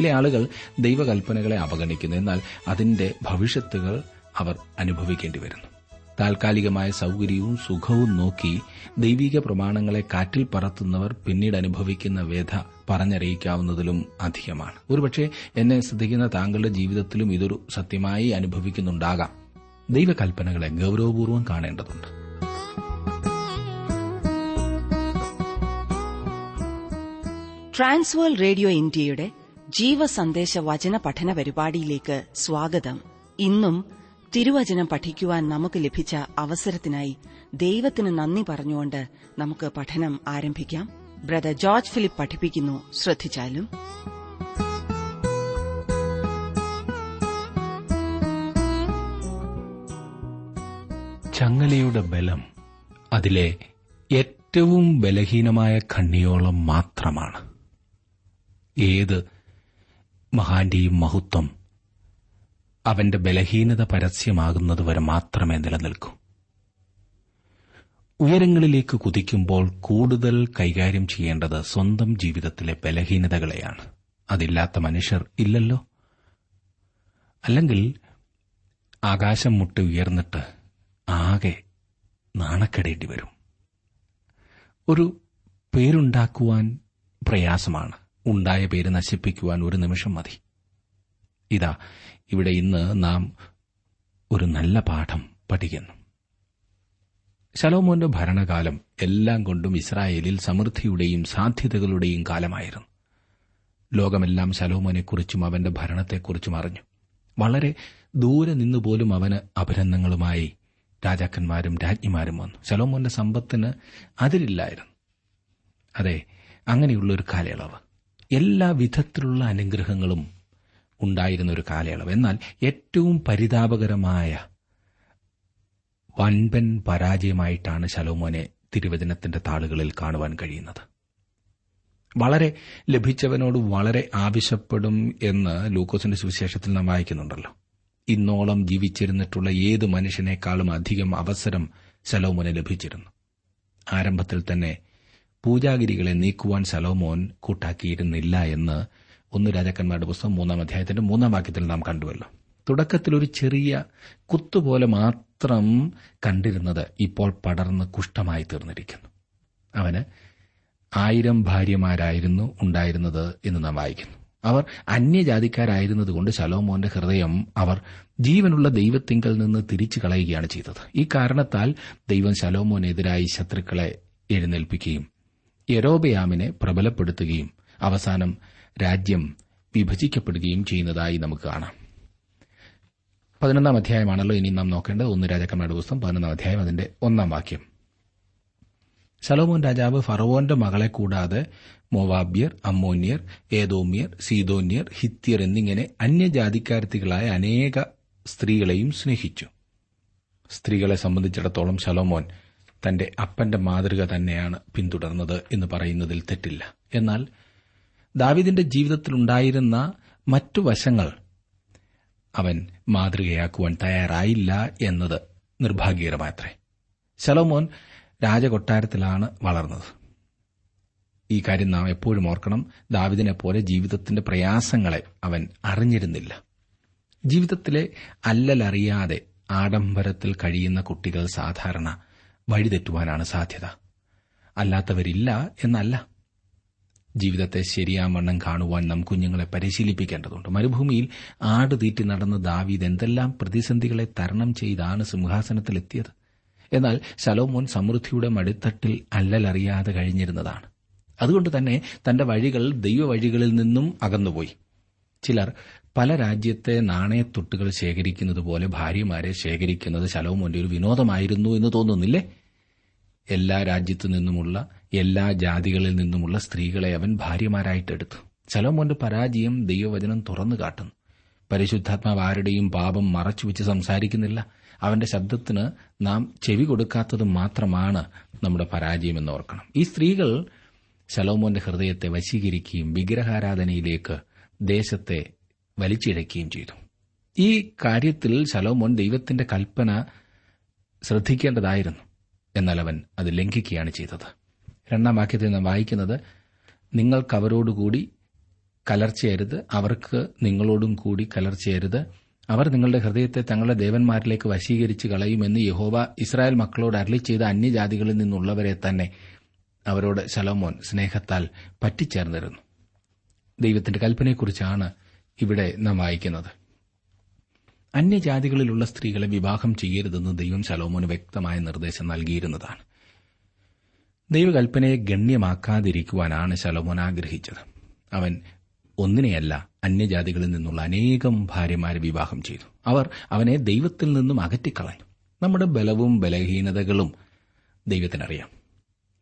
ചില ആളുകൾ ദൈവകൽപ്പനകളെ അവഗണിക്കുന്നു. എന്നാൽ അതിന്റെ ഭവിഷ്യത്തുകൾ അവർ അനുഭവിക്കേണ്ടി വരുന്നു. താൽക്കാലികമായ സൌകര്യവും സുഖവും നോക്കി ദൈവിക പ്രമാണങ്ങളെ കാറ്റിൽ പറത്തുന്നവർ പിന്നീട് അനുഭവിക്കുന്ന വേദ പറഞ്ഞറിയിക്കാവുന്നതിലും അധികമാണ്. ഒരുപക്ഷെ എന്നെ ശ്രദ്ധിക്കുന്ന താങ്കളുടെ ജീവിതത്തിലും ഇതൊരു സത്യമായി അനുഭവിക്കുന്നുണ്ടാകാം. ദൈവകൽപ്പനകളെ ഗൌരവപൂർവം കാണേണ്ടതുണ്ട്. ട്രാൻസ്വേൾ റേഡിയോ ഇന്ത്യയുടെ ജീവസന്ദേശ വചന പഠന പരിപാടിയിലേക്ക് സ്വാഗതം. ഇന്നും തിരുവചനം പഠിക്കുവാൻ നമുക്ക് ലഭിച്ച അവസരത്തിനായി ദൈവത്തിന് നന്ദി പറഞ്ഞുകൊണ്ട് നമുക്ക് പഠനം ആരംഭിക്കാം. ബ്രദർ ജോർജ് ഫിലിപ്പ് പഠിപ്പിക്കുന്നു ശ്രദ്ധിച്ചാലും. ചങ്ങലയുടെ ബലം അതിലെ ഏറ്റവും ബലഹീനമായ ഖണ്ണിയോളം മാത്രമാണ്. ഏത് മഹാന്റെയും മഹത്വം. അവന്റെ ബലഹീനത പരസ്യമാകുന്നതുവരെ മാത്രമേ നിലനിൽക്കൂ. ഉയരങ്ങളിലേക്ക് കുതിക്കുമ്പോൾ കൂടുതൽ കൈകാര്യം ചെയ്യേണ്ടത് സ്വന്തം ജീവിതത്തിലെ ബലഹീനതകളെയാണ്. അതില്ലാത്ത മനുഷ്യർ ഇല്ലല്ലോ. അല്ലെങ്കിൽ ആകാശം മുട്ടി ഉയർന്നിട്ട് ആകെ നാണക്കെടേണ്ടി വരും. ഒരു പേരുണ്ടാക്കുവാൻ പ്രയാസമാണ്. ഉണ്ടായ പേര് നശിപ്പിക്കുവാൻ ഒരു നിമിഷം മതി. ഇതാ ഇവിടെ ഇന്ന് നാം ഒരു നല്ല പാഠം പഠിക്കുന്നു. ശലോമോന്റെ ഭരണകാലം എല്ലാം കൊണ്ടും ഇസ്രായേലിൽ സമൃദ്ധിയുടെയും സാധ്യതകളുടെയും കാലമായിരുന്നു. ലോകമെല്ലാം ശലോമോനെക്കുറിച്ചും അവന്റെ ഭരണത്തെക്കുറിച്ചും അറിഞ്ഞു. വളരെ ദൂരെ നിന്നുപോലും അവന് അഭിനന്ദങ്ങളുമായി രാജാക്കന്മാരും രാജ്ഞിമാരും വന്നു. ശലോമോന്റെ സമ്പത്തിന് അതിരില്ലായിരുന്നു. അതെ അങ്ങനെയുള്ള ഒരു കാലയളവ്. എല്ലാ വിധത്തിലുള്ള അനുഗ്രഹങ്ങളും ഉണ്ടായിരുന്ന ഒരു കാലയളവ്. എന്നാൽ ഏറ്റവും പരിതാപകരമായ വൻപൻ പരാജയമായിട്ടാണ് ശലോമോനെ തിരുവചനത്തിന്റെ താളുകളിൽ കാണുവാൻ കഴിയുന്നത്. വളരെ ലഭിച്ചവനോട് വളരെ ആവശ്യപ്പെടും എന്ന് ലൂക്കോസിന്റെ സുവിശേഷത്തിൽ നാം വായിക്കുന്നുണ്ടല്ലോ. ഇന്നോളം ജീവിച്ചിരുന്നിട്ടുള്ള ഏത് മനുഷ്യനേക്കാളും അധികം അവസരം ശലോമോനെ ലഭിച്ചിരുന്നു. ആരംഭത്തിൽ തന്നെ പൂജാഗിരികളെ നീക്കുവാൻ സലോമോൻ കൂട്ടാക്കിയിരുന്നില്ല എന്ന് ഒന്ന് രാജാക്കന്മാരുടെ പുസ്തകം മൂന്നാം അധ്യായത്തിന്റെ മൂന്നാം വാക്യത്തിൽ നാം കണ്ടുവല്ലോ. തുടക്കത്തിൽ ഒരു ചെറിയ കുത്തുപോലെ മാത്രം കണ്ടിരുന്നത് ഇപ്പോൾ പടർന്ന് കുഷ്ഠമായി തീർന്നിരിക്കുന്നു. അവന് ആയിരം ഭാര്യമാരായിരുന്നു ഉണ്ടായിരുന്നത് എന്ന് നാം വായിക്കുന്നു. അവർ അന്യജാതിക്കാരായിരുന്നതുകൊണ്ട് ശലോമോന്റെ ഹൃദയം അവർ ജീവനുള്ള ദൈവത്തിങ്കൽ നിന്ന് തിരിച്ചു കളയുകയാണ് ചെയ്തത്. ഈ കാരണത്താൽ ദൈവം ശലോമോനെതിരായി ശത്രുക്കളെ എഴുന്നേൽപ്പിക്കുകയും യരോബയാമിനെ പ്രബലപ്പെടുത്തുകയും അവസാനം രാജ്യം വിഭജിക്കപ്പെടുകയും ചെയ്യുന്നതായി നമുക്ക് കാണാം. പതിനൊന്നാം അധ്യായമാണല്ലോ ഇനി നാം നോക്കേണ്ടത്. ഒന്ന് രാജാക്കന്മാരുടെ പുസ്തകം പതിനൊന്നാം അധ്യായം അതിന്റെ ഒന്നാം വാക്യം. സലോമോൻ രാജാവ് ഫറവോന്റെ മകളെ കൂടാതെ മൊവാബ്യർ അമ്മോന്യർ ഏതോമ്യർ സീതോന്യർ ഹിത്യർ എന്നിങ്ങനെ അന്യജാതിക്കാരത്തികളായ അനേക സ്ത്രീകളെയും സ്നേഹിച്ചു. സ്ത്രീകളെ സംബന്ധിച്ചിടത്തോളം ശലോമോൻ തന്റെ അപ്പന്റെ മാതൃക തന്നെയാണ് പിന്തുടർന്നത് എന്ന് പറയുന്നതിൽ തെറ്റില്ല. എന്നാൽ ദാവിദിന്റെ ജീവിതത്തിലുണ്ടായിരുന്ന മറ്റു വശങ്ങൾ അവൻ മാതൃകയാക്കുവാൻ തയ്യാറായില്ല എന്നത് നിർഭാഗ്യകരമാത്രേ ശലോമോൻ രാജകൊട്ടാരത്തിലാണ് വളർന്നത്. ഈ കാര്യം നാം എപ്പോഴും ഓർക്കണം. ദാവിദിനെ പോലെ ജീവിതത്തിന്റെ പ്രയാസങ്ങളെ അവൻ അറിഞ്ഞിരുന്നില്ല. ജീവിതത്തിലെ അല്ലലറിയാതെ ആഡംബരത്തിൽ കഴിയുന്ന കുട്ടികൾ സാധാരണ വഴിതെറ്റുവാനാണ് സാധ്യത. അല്ലാത്തവരില്ല എന്നല്ല. ജീവിതത്തെ ശരിയാവണ്ണം കാണുവാൻ നാം കുഞ്ഞുങ്ങളെ പരിശീലിപ്പിക്കേണ്ടതുണ്ട്. മരുഭൂമിയിൽ ആട് തീറ്റി നടന്ന ദാവീദ് എന്തെല്ലാം പ്രതിസന്ധികളെ തരണം ചെയ്താണ് സിംഹാസനത്തിലെത്തിയത്. എന്നാൽ ശലോമോൻ സമൃദ്ധിയുടെ മടിത്തട്ടിൽ അല്ലലറിയാതെ കഴിഞ്ഞിരുന്നതാണ്. അതുകൊണ്ട് തന്നെ തന്റെ വഴികൾ ദൈവവഴികളിൽ നിന്നും അകന്നുപോയി. ചിലർ പല രാജ്യത്തെ നാണയത്തൊട്ടുകൾ ശേഖരിക്കുന്നതുപോലെ ഭാര്യമാരെ ശേഖരിക്കുന്നത് ശലോമോന്റെ ഒരു വിനോദമായിരുന്നു എന്ന് തോന്നുന്നില്ലേ? എല്ലാ രാജ്യത്തു നിന്നുമുള്ള എല്ലാ ജാതികളിൽ നിന്നുമുള്ള സ്ത്രീകളെ അവൻ ഭാര്യമാരായിട്ടെടുത്തു ശലോമോന്റെ പരാജയം ദൈവവചനം തുറന്നു കാട്ടുന്നു. പരിശുദ്ധാത്മാവ് ആരുടെയും പാപം മറച്ചുവെച്ച് സംസാരിക്കുന്നില്ല. അവന്റെ ശബ്ദത്തിന് നാം ചെവി കൊടുക്കാത്തത് മാത്രമാണ് നമ്മുടെ പരാജയമെന്ന് ഓർക്കണം. ഈ സ്ത്രീകൾ ശലോമോന്റെ ഹൃദയത്തെ വശീകരിക്കുകയും വിഗ്രഹാരാധനയിലേക്ക് ദേശത്തെ വലിച്ചിഴയ്ക്കുകയും ചെയ്തു. ഈ കാര്യത്തിൽ ശലോമോൻ ദൈവത്തിന്റെ കൽപ്പന ശ്രദ്ധിക്കേണ്ടതായിരുന്നു. എന്നാൽ അവൻ അത് ലംഘിക്കുകയാണ് ചെയ്തത്. രണ്ടാം വാക്യത്തിൽ നാം വായിക്കുന്നത് നിങ്ങൾക്കവരോടുകൂടി കലർച്ചയരുത് അവർക്ക് നിങ്ങളോടും കൂടി കലർച്ചയരുത്. അവർ നിങ്ങളുടെ ഹൃദയത്തെ തങ്ങളുടെ ദേവന്മാരിലേക്ക് വശീകരിച്ച് കളയുമെന്ന് യഹോവ ഇസ്രായേൽ മക്കളോട് അരളി ചെയ്ത അന്യജാതികളിൽ നിന്നുള്ളവരെ തന്നെ അവരോട് ശലോമോൻ സ്നേഹത്താൽ പറ്റിച്ചേർന്നിരുന്നു. ദൈവത്തിന്റെ കൽപ്പനയെക്കുറിച്ചാണ് ഇവിടെ നാം വായിക്കുന്നത്. അന്യജാതികളിലുള്ള സ്ത്രീകളെ വിവാഹം ചെയ്യരുതെന്ന് ദൈവം ശലോമോന് വ്യക്തമായ നിർദ്ദേശം നൽകിയിരുന്നതാണ്. ദൈവകൽപ്പനയെ ഗണ്യമാക്കാതിരിക്കുവാനാണ് ശലോമോൻ ആഗ്രഹിച്ചത്. അവൻ ഒന്നിനെയല്ല അന്യജാതികളിൽ നിന്നുള്ള അനേകം ഭാര്യമാരെ വിവാഹം ചെയ്തു. അവർ അവനെ ദൈവത്തിൽ നിന്നും അകറ്റിക്കളഞ്ഞു. നമ്മുടെ ബലവും ബലഹീനതകളും ദൈവത്തിനറിയാം.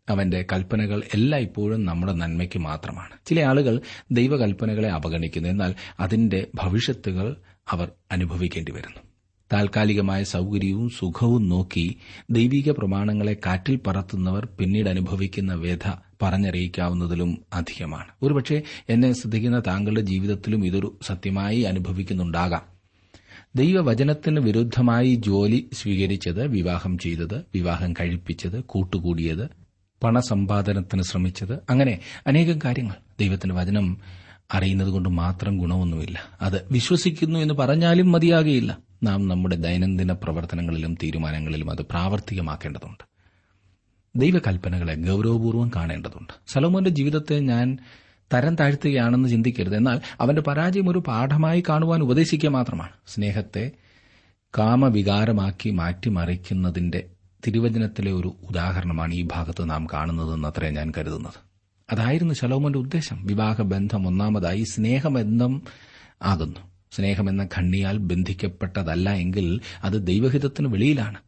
അവന്റെ കൽപ്പനകൾ എല്ലായ്പ്പോഴും നമ്മുടെ നന്മയ്ക്ക് മാത്രമാണ്. ചില ആളുകൾ ദൈവകൽപ്പനകളെ അവഗണിക്കുന്നു. എന്നാൽ അതിന്റെ ഭവിഷ്യത്തുകൾ അവർ അനുഭവിക്കേണ്ടി വരുന്നു താൽക്കാലികമായ സൌകര്യവും സുഖവും നോക്കി ദൈവിക പ്രമാണങ്ങളെ കാറ്റിൽ പറത്തുന്നവർ പിന്നീട് അനുഭവിക്കുന്ന വ്യഥ പറഞ്ഞറിയിക്കാവുന്നതിലും അധികമാണ്. ഒരുപക്ഷെ എന്നെ ശ്രദ്ധിക്കുന്ന താങ്കളുടെ ജീവിതത്തിലും ഇതൊരു സത്യമായി അനുഭവിക്കുന്നുണ്ടാകാം. ദൈവവചനത്തിന് വിരുദ്ധമായി ജോലി സ്വീകരിച്ചത് വിവാഹം ചെയ്തത് വിവാഹം കഴിപ്പിച്ചത് കൂട്ടുകൂടിയത് പണസമ്പാദനത്തിന് ശ്രമിച്ചത് അങ്ങനെ അനേകം കാര്യങ്ങൾ ദൈവത്തിന്റെ വചനം അറിയുന്നത് കൊണ്ട് മാത്രം ഗുണമൊന്നുമില്ല. അത് വിശ്വസിക്കുന്നു എന്ന് പറഞ്ഞാലും മതിയാകുകയില്ല നാം നമ്മുടെ ദൈനംദിന പ്രവർത്തനങ്ങളിലും തീരുമാനങ്ങളിലും അത് പ്രാവർത്തികമാക്കേണ്ടതുണ്ട്. ദൈവകൽപ്പനകളെ ഗൌരവപൂർവം കാണേണ്ടതുണ്ട്. സലോമോന്റെ ജീവിതത്തെ ഞാൻ തരം താഴ്ത്തുകയാണെന്ന് ചിന്തിക്കരുത്. എന്നാൽ അവന്റെ പരാജയം ഒരു പാഠമായി കാണുവാൻ ഉപദേശിക്കുക മാത്രമാണ്. സ്നേഹത്തെ കാമവികാരമാക്കി മാറ്റിമറിക്കുന്നതിന്റെ തിരുവചനത്തിലെ ഒരു ഉദാഹരണമാണ് ഈ ഭാഗത്ത് നാം കാണുന്നതെന്നത്രേ ഞാൻ കരുതുന്നത്. അതായിരുന്നു ശലോമോന്റെ ഉദ്ദേശം. വിവാഹബന്ധം ഒന്നാമതായി സ്നേഹബന്ധം ആകുന്നു. സ്നേഹമെന്ന ഖണ്ണിയാൽ ബന്ധിക്കപ്പെട്ടതല്ല എങ്കിൽ അത് ദൈവഹിതത്തിന് വെളിയിലാണ്.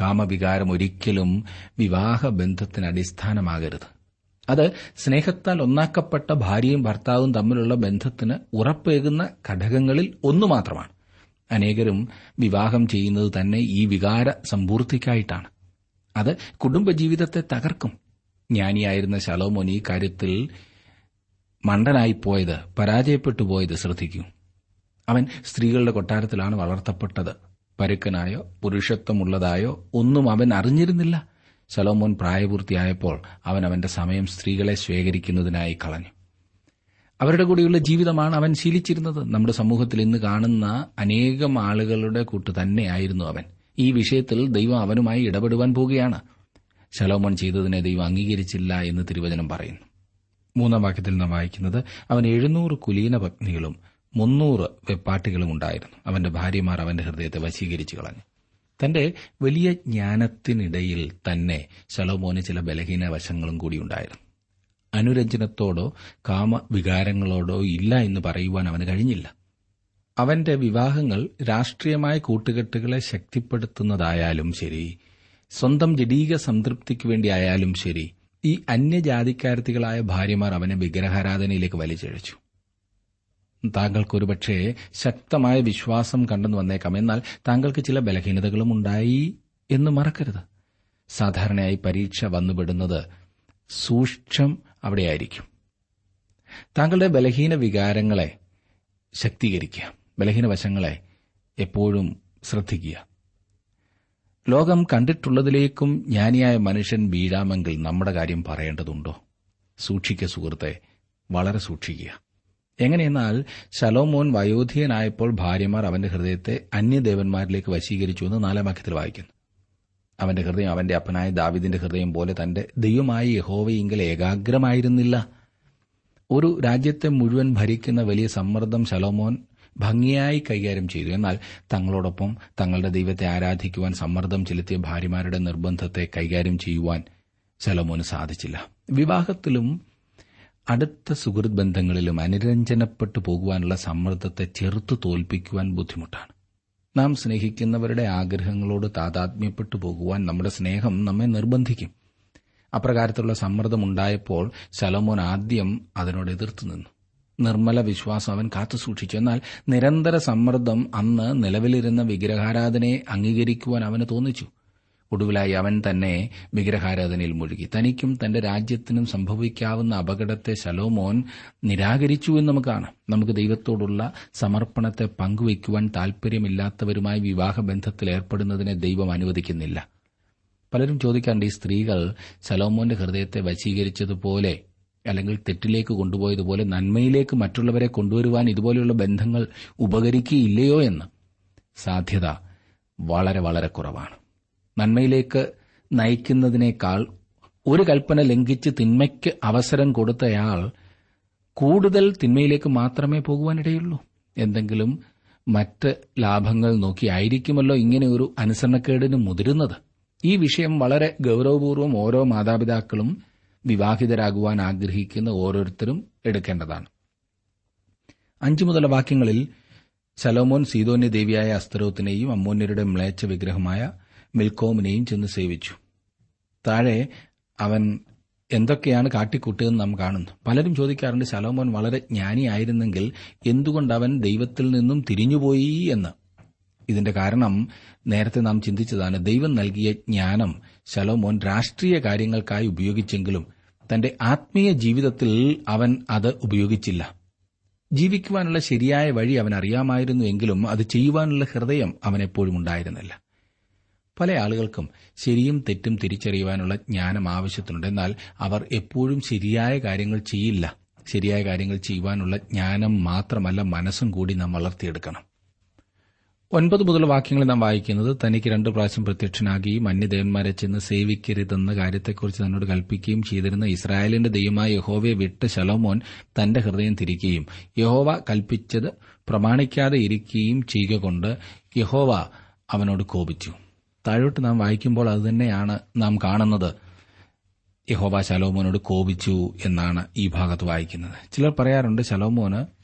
കാമവികാരം ഒരിക്കലും വിവാഹബന്ധത്തിന് അടിസ്ഥാനമാകരുത്. അത് സ്നേഹത്താൽ ഒന്നാക്കപ്പെട്ട ഭാര്യയും ഭർത്താവും തമ്മിലുള്ള ബന്ധത്തിന് ഉറപ്പേകുന്ന ഘടകങ്ങളിൽ ഒന്നു മാത്രമാണ്. അനേകരും വിവാഹം ചെയ്യുന്നത് തന്നെ ഈ വികാര സമ്പൂർത്തിക്കായിട്ടാണ്. അത് കുടുംബജീവിതത്തെ തകർക്കും. ജ്ഞാനിയായിരുന്ന ശലോമോൻ ഈ കാര്യത്തിൽ മണ്ടനായി മണ്ടനായിപ്പോയത് പരാജയപ്പെട്ടു പോയത് ശ്രദ്ധിക്കൂ. അവൻ സ്ത്രീകളുടെ കൊട്ടാരത്തിലാണ് വളർത്തപ്പെട്ടത്. പരുക്കനായോ പുരുഷത്വമുള്ളതായോ ഒന്നും അവൻ അറിഞ്ഞിരുന്നില്ല. ശലോമോൻ പ്രായപൂർത്തിയായപ്പോൾ അവൻ അവന്റെ സമയം സ്ത്രീകളെ ശേഖരിക്കുന്നതിനായി കളഞ്ഞു. അവരുടെ കൂടെയുള്ള ജീവിതമാണ് അവൻ ശീലിച്ചിരുന്നത്. നമ്മുടെ സമൂഹത്തിൽ ഇന്ന് കാണുന്ന അനേകം ആളുകളുടെ കൂട്ട് തന്നെയായിരുന്നു അവൻ. ഈ വിഷയത്തിൽ ദൈവം അവനുമായി ഇടപെടുവാൻ പോവുകയാണ്. ശലോമോൻ ചെയ്തതിനെ ദൈവം അംഗീകരിച്ചില്ല എന്ന് തിരുവചനം പറയുന്നു. മൂന്നാം വാക്യത്തിൽ നാം വായിക്കുന്നത് അവൻ എഴുന്നൂറ് കുലീന പത്നികളും മുന്നൂറ് വെപ്പാട്ടികളും ഉണ്ടായിരുന്നു. അവന്റെ ഭാര്യമാർ അവന്റെ ഹൃദയത്തെ വശീകരിച്ചു കളഞ്ഞു. തന്റെ വലിയ ജ്ഞാനത്തിനിടയിൽ തന്നെ ശലോമോന് ചില ബലഹീന വശങ്ങളും കൂടി ഉണ്ടായിരുന്നു. അനുരഞ്ജനത്തോടോ കാമവികാരങ്ങളോടോ ഇല്ല എന്ന് പറയുവാൻ അവന് കഴിഞ്ഞില്ല. അവന്റെ വിവാഹങ്ങൾ രാഷ്ട്രീയമായ കൂട്ടുകെട്ടുകളെ ശക്തിപ്പെടുത്തുന്നതായാലും ശരി സ്വന്തം ജഡീക സംതൃപ്തിക്ക് വേണ്ടിയായാലും ശരി ഈ അന്യജാതിക്കാരത്തികളായ ഭാര്യമാർ അവനെ വിഗ്രഹാരാധനയിലേക്ക് വലിച്ചഴിച്ചു. താങ്കൾക്ക് ഒരുപക്ഷെ ശക്തമായ വിശ്വാസം കണ്ടെന്ന് വന്നേക്കാം. എന്നാൽ താങ്കൾക്ക് ചില ബലഹീനതകളും ഉണ്ടായി എന്ന് മറക്കരുത്. സാധാരണയായി പരീക്ഷ വന്നുപെടുന്നത് സൂക്ഷ്മം അവിടെയായിരിക്കും. താങ്കളുടെ ബലഹീന വികാരങ്ങളെ ശക്തീകരിക്കുക. ബലഹീന വശങ്ങളെ എപ്പോഴും ശ്രദ്ധിക്കുക. ലോകം കണ്ടിട്ടുള്ളതിലേക്കും ജ്ഞാനിയായ മനുഷ്യൻ വീഴാമെങ്കിൽ നമ്മുടെ കാര്യം പറയേണ്ടതുണ്ടോ? സൂക്ഷിക്കുക സുഹൃത്തെ വളരെ സൂക്ഷിക്കുക. എങ്ങനെയെന്നാൽ ശലോമോൻ വയോധികനായപ്പോൾ ഭാര്യമാർ അവന്റെ ഹൃദയത്തെ അന്യദേവന്മാരിലേക്ക് വശീകരിച്ചു എന്ന് നാലാം വാക്യത്തിൽ വായിക്കുന്നു. അവന്റെ ഹൃദയം അവന്റെ അപ്പനായ ദാവിദിന്റെ ഹൃദയം പോലെ തന്റെ ദൈവമായി യഹോവയെങ്കിൽ ഏകാഗ്രമായിരുന്നില്ല. ഒരു രാജ്യത്തെ മുഴുവൻ ഭരിക്കുന്ന വലിയ സമ്മർദ്ദം ശലോമോൻ ഭംഗിയായി കൈകാര്യം ചെയ്തു. എന്നാൽ തങ്ങളോടൊപ്പം തങ്ങളുടെ ദൈവത്തെ ആരാധിക്കുവാൻ സമ്മർദ്ദം ചെലുത്തിയ ഭാര്യമാരുടെ നിർബന്ധത്തെ കൈകാര്യം ചെയ്യുവാൻ ശലോമോന് സാധിച്ചില്ല. വിവാഹത്തിലും അടുത്ത സുഹൃത് ബന്ധങ്ങളിലും അനുരഞ്ജനപ്പെട്ടു പോകുവാനുള്ള സമ്മർദ്ദത്തെ ചെറുത്തു തോൽപ്പിക്കുവാൻ ബുദ്ധിമുട്ടാണ്. നാം സ്നേഹിക്കുന്നവരുടെ ആഗ്രഹങ്ങളോട് താതാത്മ്യപ്പെട്ടു പോകുവാൻ നമ്മുടെ സ്നേഹം നമ്മെ നിർബന്ധിക്കും. അപ്രകാരത്തിലുള്ള സമ്മർദ്ദമുണ്ടായപ്പോൾ ശലോമോൻ ആദ്യം അതിനോട് എതിർത്തു നിന്നു. നിർമ്മല വിശ്വാസം അവൻ കാത്തുസൂക്ഷിച്ചു എന്നാൽ നിരന്തര സമ്മർദ്ദം അന്ന് നിലവിലിരുന്ന വിഗ്രഹാരാധനയെ അംഗീകരിക്കുവാൻ അവന് തോന്നിച്ചു. ഒടുവിലായി അവൻ തന്നെ വിഗ്രഹാരാധനയിൽ മുഴുകി. തനിക്കും തന്റെ രാജ്യത്തിനും സംഭവിക്കാവുന്ന അപകടത്തെ ശലോമോൻ നിരാകരിച്ചു എന്ന് നമുക്ക് കാണാം. നമുക്ക് ദൈവത്തോടുള്ള സമർപ്പണത്തെ പങ്കുവയ്ക്കുവാൻ താൽപര്യമില്ലാത്തവരുമായി വിവാഹബന്ധത്തിൽ ഏർപ്പെടുന്നതിനെ ദൈവം അനുവദിക്കുന്നില്ല. പലരും ചോദിക്കാറുണ്ട് ഈ സ്ത്രീകൾ ശലോമോന്റെ ഹൃദയത്തെ വശീകരിച്ചതുപോലെ അല്ലെങ്കിൽ തെറ്റിലേക്ക് കൊണ്ടുപോയതുപോലെ നന്മയിലേക്ക് മറ്റുള്ളവരെ കൊണ്ടുവരുവാൻ ഇതുപോലെയുള്ള ബന്ധങ്ങൾ ഉപകരിക്കുകയില്ലയോ എന്ന് സാധ്യത വളരെ വളരെ കുറവാണ്. നന്മയിലേക്ക് നയിക്കുന്നതിനേക്കാൾ ഒരു കൽപ്പന ലംഘിച്ച് തിന്മയ്ക്ക് അവസരം കൊടുത്തയാൾ കൂടുതൽ തിന്മയിലേക്ക് മാത്രമേ പോകുവാനിടയുള്ളൂ. എന്തെങ്കിലും മറ്റ് ലാഭങ്ങൾ നോക്കിയായിരിക്കുമല്ലോ ഇങ്ങനെ ഒരു അനുസരണക്കേടിന് മുതിരുന്നത്. ഈ വിഷയം വളരെ ഗൌരവപൂർവം ഓരോ മാതാപിതാക്കളും വിവാഹിതരാകുവാൻ ആഗ്രഹിക്കുന്ന ഓരോരുത്തരും എടുക്കേണ്ടതാണ്. അഞ്ചു മുതൽ വാക്യങ്ങളിൽ സലോമോൻ സീതോന്യ ദേവിയായ അസ്തരോത്തിനെയും അമ്മോന്യരുടെ മ്ലേച്ഛ വിഗ്രഹമായ മിൽക്കോമിനെയും ചെന്ന് സേവിച്ചു. താഴെ അവൻ എന്തൊക്കെയാണ് കാട്ടിക്കൂട്ടിയതെന്ന് നാം കാണുന്നു. പലരും ചോദിക്കാറുണ്ട് ശലോമോൻ വളരെ ജ്ഞാനിയായിരുന്നെങ്കിൽ എന്തുകൊണ്ട് അവൻ ദൈവത്തിൽ നിന്നും തിരിഞ്ഞുപോയി എന്ന്. ഇതിന്റെ കാരണം നേരത്തെ നാം ചിന്തിച്ചതാണ് ദൈവം നൽകിയ ജ്ഞാനം ശലോമോൻ രാഷ്ട്രീയ കാര്യങ്ങൾക്കായി ഉപയോഗിച്ചെങ്കിലും തന്റെ ആത്മീയ ജീവിതത്തിൽ അവൻ അത് ഉപയോഗിച്ചില്ല. ജീവിക്കുവാനുള്ള ശരിയായ വഴി അവൻ അറിയാമായിരുന്നു എങ്കിലും അത് ചെയ്യുവാനുള്ള ഹൃദയം അവനെപ്പോഴും ഉണ്ടായിരുന്നില്ല. പല ആളുകൾക്കും ശരിയും തെറ്റും തിരിച്ചറിയുവാനുള്ള ജ്ഞാനം ആവശ്യത്തിനുണ്ട്. എന്നാൽ അവർ എപ്പോഴും ശരിയായ കാര്യങ്ങൾ ചെയ്യില്ല. ശരിയായ കാര്യങ്ങൾ ചെയ്യുവാനുള്ള ജ്ഞാനം മാത്രമല്ല മനസ്സും കൂടി നാം വളർത്തിയെടുക്കണം. ഒൻപത് മുതൽ വാക്യങ്ങൾ നാം വായിക്കുന്നത് തനിക്ക് രണ്ടു പ്രാവശ്യം പ്രത്യക്ഷനാകുകയും അന്യദേവന്മാരെ ചെന്ന് സേവിക്കരുതെന്ന കാര്യത്തെക്കുറിച്ച് തന്നോട് കൽപ്പിക്കുകയും ചെയ്തിരുന്ന ഇസ്രായേലിന്റെ ദൈവമായ യഹോവയെ വിട്ട് ശലോമോൻ തന്റെ ഹൃദയം തിരിക്കുകയും യഹോവ കൽപ്പിച്ചത് പ്രമാണിക്കാതെ ഇരിക്കുകയും ചെയ്യുക കൊണ്ട് യഹോവ അവനോട് കോപിച്ചു. താഴോട്ട് നാം വായിക്കുമ്പോൾ അതുതന്നെയാണ് നാം കാണുന്നത്. യഹോവ ശലോമോനോട് കോപിച്ചു എന്നാണ് ഈ ഭാഗത്ത് വായിക്കുന്നത്. ചിലർ പറയാറുണ്ട് ശലോമോന്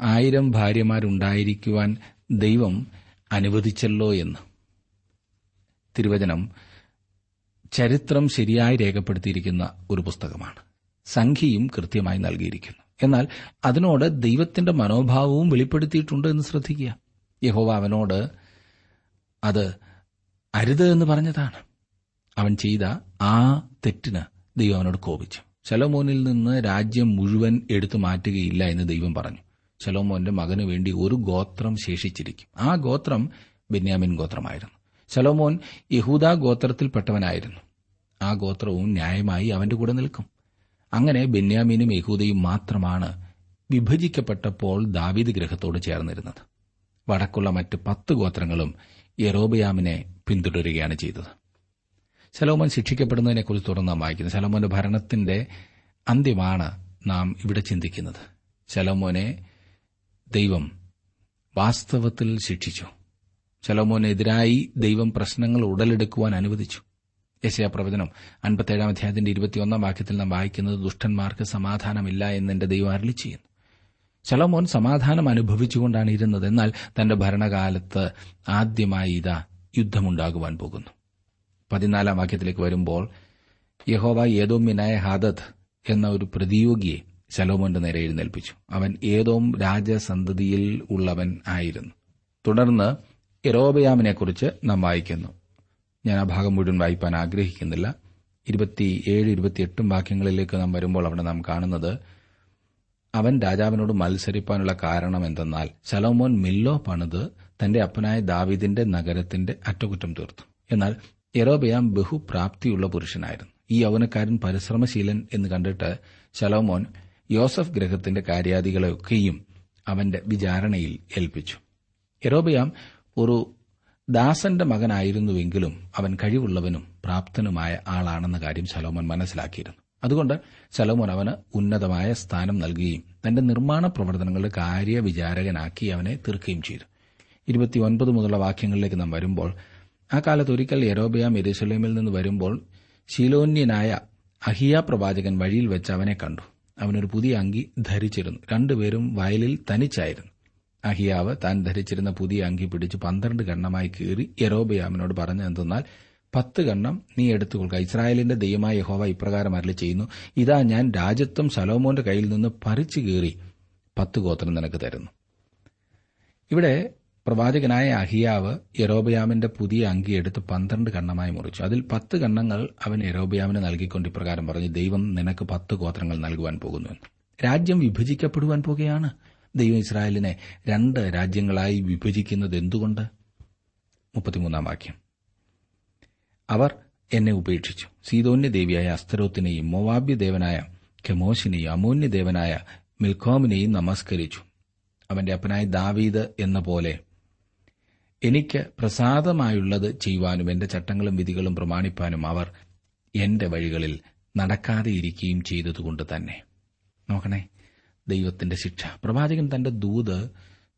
ആയിരം ഭാര്യമാരുണ്ടായിരിക്കുവാൻ ദൈവം അനുവദിച്ചല്ലോ എന്ന്. തിരുവചനം ചരിത്രം ശരിയായി രേഖപ്പെടുത്തിയിരിക്കുന്ന ഒരു പുസ്തകമാണ്. സംഖ്യയും കൃത്യമായി നൽകിയിരിക്കുന്നു. എന്നാൽ അതിനോട് ദൈവത്തിന്റെ മനോഭാവവും വെളിപ്പെടുത്തിയിട്ടുണ്ട് എന്ന് ശ്രദ്ധിക്കുക. യഹോവ അവനോട് അത് അരുത് എന്ന് പറഞ്ഞതാണ്. അവൻ ചെയ്ത ആ തെറ്റിന് ദൈവം അവനോട് കോപിച്ചു. ശലോമോനിൽ നിന്ന് രാജ്യം മുഴുവൻ എടുത്തു മാറ്റുകയില്ല എന്ന് ദൈവം പറഞ്ഞു. ശലോമോന്റെ മകന് വേണ്ടി ഒരു ഗോത്രം ശേഷിച്ചിരിക്കും. ആ ഗോത്രം ബെന്യാമിൻ ഗോത്രമായിരുന്നു. ശലോമോൻ യഹൂദ ഗോത്രത്തിൽപ്പെട്ടവനായിരുന്നു. ആ ഗോത്രവും ന്യായമായി അവന്റെ കൂടെ നിൽക്കും. അങ്ങനെ ബെന്യാമീനും യഹൂദയും മാത്രമാണ് വിഭജിക്കപ്പെട്ടപ്പോൾ ദാവീദ് ഗ്രഹത്തോട് ചേർന്നിരുന്നത്. വടക്കുള്ള മറ്റ് പത്ത് ഗോത്രങ്ങളും യറോബയാമിനെ പിന്തുടരുകയാണ് ചെയ്തത്. ശലോമോൻ ശിക്ഷിക്കപ്പെടുന്നതിനെക്കുറിച്ച് തുറന്ന് നാം വായിക്കുന്നത് ശലോമോന്റെ ഭരണത്തിന്റെ അന്ത്യമാണ് നാം ഇവിടെ ചിന്തിക്കുന്നത്. ശലോമോനെ ദൈവം വാസ്തവത്തിൽ ശിക്ഷിച്ചു. ശലോമോനെതിരായി ദൈവം പ്രശ്നങ്ങൾ ഉടലെടുക്കുവാൻ അനുവദിച്ചു. യശയ പ്രവചനം അൻപത്തേഴാം അധ്യായത്തിന്റെ ഇരുപത്തിയൊന്നാം വാക്യത്തിൽ നാം വായിക്കുന്നത് ദുഷ്ടന്മാർക്ക് സമാധാനമില്ല എന്ന് എന്റെ ദൈവം അരളി ചെയ്യുന്നു. ശലോമോൻ സമാധാനം അനുഭവിച്ചുകൊണ്ടാണ് ഇരുന്നത്. എന്നാൽ തന്റെ ഭരണകാലത്ത് ആദ്യമായി ഇതാ യുദ്ധമുണ്ടാകുവാൻ പോകുന്നു. പതിനാലാം വാക്യത്തിലേക്ക് വരുമ്പോൾ യഹോവ ഏതോമ്യനായ ഹാദത്ത് എന്ന ഒരു പ്രതിയോഗിയെ ശലോമോന്റെ നേരെ എഴുന്നേൽപ്പിച്ചു. അവൻ ഏതോം രാജസന്തതിയിൽ ഉള്ളവൻ ആയിരുന്നു. തുടർന്ന് യറോബയാമിനെക്കുറിച്ച് നാം വായിക്കുന്നു. ഞാൻ ആ ഭാഗം മുഴുവൻ വായിപ്പാൻ ആഗ്രഹിക്കുന്നില്ല. ഇരുപത്തിയേഴ് ഇരുപത്തിയെട്ടും വാക്യങ്ങളിലേക്ക് നാം വരുമ്പോൾ അവിടെ നാം കാണുന്നത് അവൻ രാജാവിനോട് മത്സരിപ്പാനുള്ള കാരണം എന്തെന്നാൽ ശലോമോൻ മില്ലോ പണിത് തന്റെ അപ്പനായ ദാവിദിന്റെ നഗരത്തിന്റെ അറ്റകുറ്റം തീർത്തു. എന്നാൽ യറോബയാം ബഹുപ്രാപ്തിയുള്ള പുരുഷനായിരുന്നു. ഈ യൗവനക്കാരൻ പരിശ്രമശീലൻ എന്ന് കണ്ടിട്ട് ശലോമോൻ യോസഫ് ഗ്രഹത്തിന്റെ കാര്യാദികളെയൊക്കെയും അവന്റെ വിചാരണയിൽ ഏൽപ്പിച്ചു. എറോബിയാം ഒരു ദാസന്റെ മകനായിരുന്നുവെങ്കിലും അവൻ കഴിവുള്ളവനും പ്രാപ്തനുമായ ആളാണെന്ന കാര്യം ശലോമോൻ മനസ്സിലാക്കിയിരുന്നു. അതുകൊണ്ട് ശലോമോൻ അവന് ഉന്നതമായ സ്ഥാനം നൽകുകയും തന്റെ നിർമ്മാണ പ്രവർത്തനങ്ങളുടെ കാര്യവിചാരകനാക്കി അവനെ തീർക്കുകയും ചെയ്തു. ഇരുപത്തിയൊൻപത് മുതലുള്ള വാക്യങ്ങളിലേക്ക് നാം വരുമ്പോൾ ആ കാലത്ത് ഒരിക്കൽ യരോബയാം എരുസലേമിൽ നിന്ന് വരുമ്പോൾ ശീലോന്യനായ അഹിയ പ്രവാചകൻ വഴിയിൽ വെച്ച് അവനെ കണ്ടു. അവനൊരു പുതിയ അങ്കി ധരിച്ചിരുന്നു. രണ്ടുപേരും വയലിൽ തനിച്ചായിരുന്നു. അഹിയാവ് താൻ ധരിച്ചിരുന്ന പുതിയ അങ്കി പിടിച്ച് പന്ത്രണ്ട് കണ്ണമായി കീറി പറഞ്ഞു എന്തെന്നാൽ പത്ത് കണ്ണം നീ എടുത്തുകൊള്ളുക ഇസ്രായേലിന്റെ ദൈവമായ യഹോവ ഇപ്രകാരം അരളി ചെയ്യുന്നു. ഇതാ ഞാൻ രാജ്യത്വം സലോമോന്റെ കയ്യിൽ നിന്ന് പറിച്ചു കീറി പത്ത് ഗോത്രം നിനക്ക് തരുന്നു. ഇവിടെ പ്രവാചകനായ അഹിയാവ് യരോബയാമിന്റെ പുതിയ അങ്കി എടുത്ത് പന്ത്രണ്ട് കണ്ണമായി മുറിച്ചു. അതിൽ പത്ത് കണ്ണങ്ങൾ അവൻ യരോബയാമിന് നൽകിക്കൊണ്ട് ഇപ്രകാരം പറഞ്ഞു ദൈവം നിനക്ക് പത്ത് ഗോത്രങ്ങൾ നൽകുവാൻ പോകുന്നു. രാജ്യം വിഭജിക്കപ്പെടുവാൻ പോകുകയാണ്. ദൈവം ഇസ്രായേലിനെ രണ്ട് രാജ്യങ്ങളായി വിഭജിക്കുന്നത് എന്തുകൊണ്ട്? വാക്യം. അവർ എന്നെ ഉപേക്ഷിച്ചു. സീതോന്യ ദേവിയായ അസ്തരോത്തിനെയും മൊവാബ്യ ദേവനായ കെമോശിനെയും അമൂന്യദേവനായ മിൽക്കോമിനെയും നമസ്കരിച്ചു. അവന്റെ അപ്പനായ ദാവീദ് എന്ന പോലെ എനിക്ക് പ്രസാദമായുള്ളത് ചെയ്യുവാനും എന്റെ ചട്ടങ്ങളും വിധികളും പ്രമാണിപ്പാനും അവർ എന്റെ വഴികളിൽ നടക്കാതെ ഇരിക്കുകയും ചെയ്തതുകൊണ്ട് തന്നെ. നോക്കണേ ദൈവത്തിന്റെ ശിക്ഷ. പ്രവാചകൻ തന്റെ ദൂത്